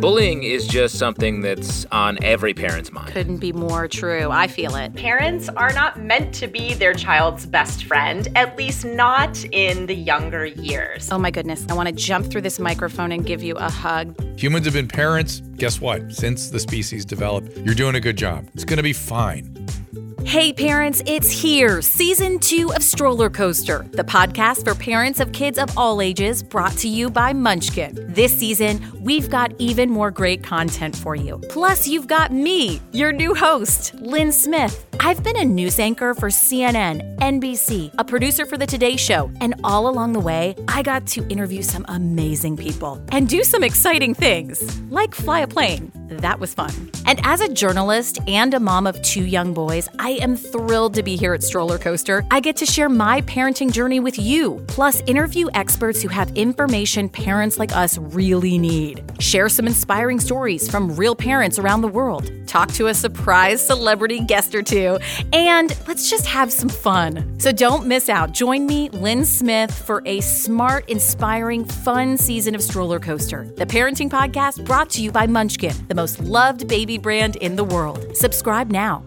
Bullying is just something that's on every parent's mind. Couldn't be more true. I feel it. Parents are not meant to be their child's best friend, at least not in the younger years. Oh my goodness. I want to jump through this microphone and give you a hug. Humans have been parents, guess what? Since the species developed. You're doing a good job. It's going to be fine. Hey, parents, it's here. Season two of Stroller Coaster, the podcast for parents of kids of all ages, brought to you by Munchkin. This season, we've got even more great content for you. Plus, you've got me, your new host, Lynn Smith. I've been a news anchor for CNN, NBC, a producer for The Today Show, and all along the way, I got to interview some amazing people and do some exciting things, like fly a plane. That was fun. And as a journalist and a mom of two young boys, I am thrilled to be here at Stroller Coaster. I get to share my parenting journey with you, plus interview experts who have information parents like us really need. Share some inspiring stories from real parents around the world. Talk to a surprise celebrity guest or two, and let's just have some fun. So don't miss out. Join me, Lynn Smith, for a smart, inspiring, fun season of Stroller Coaster, the parenting podcast brought to you by Munchkin, the most loved baby brand in the world. Subscribe now.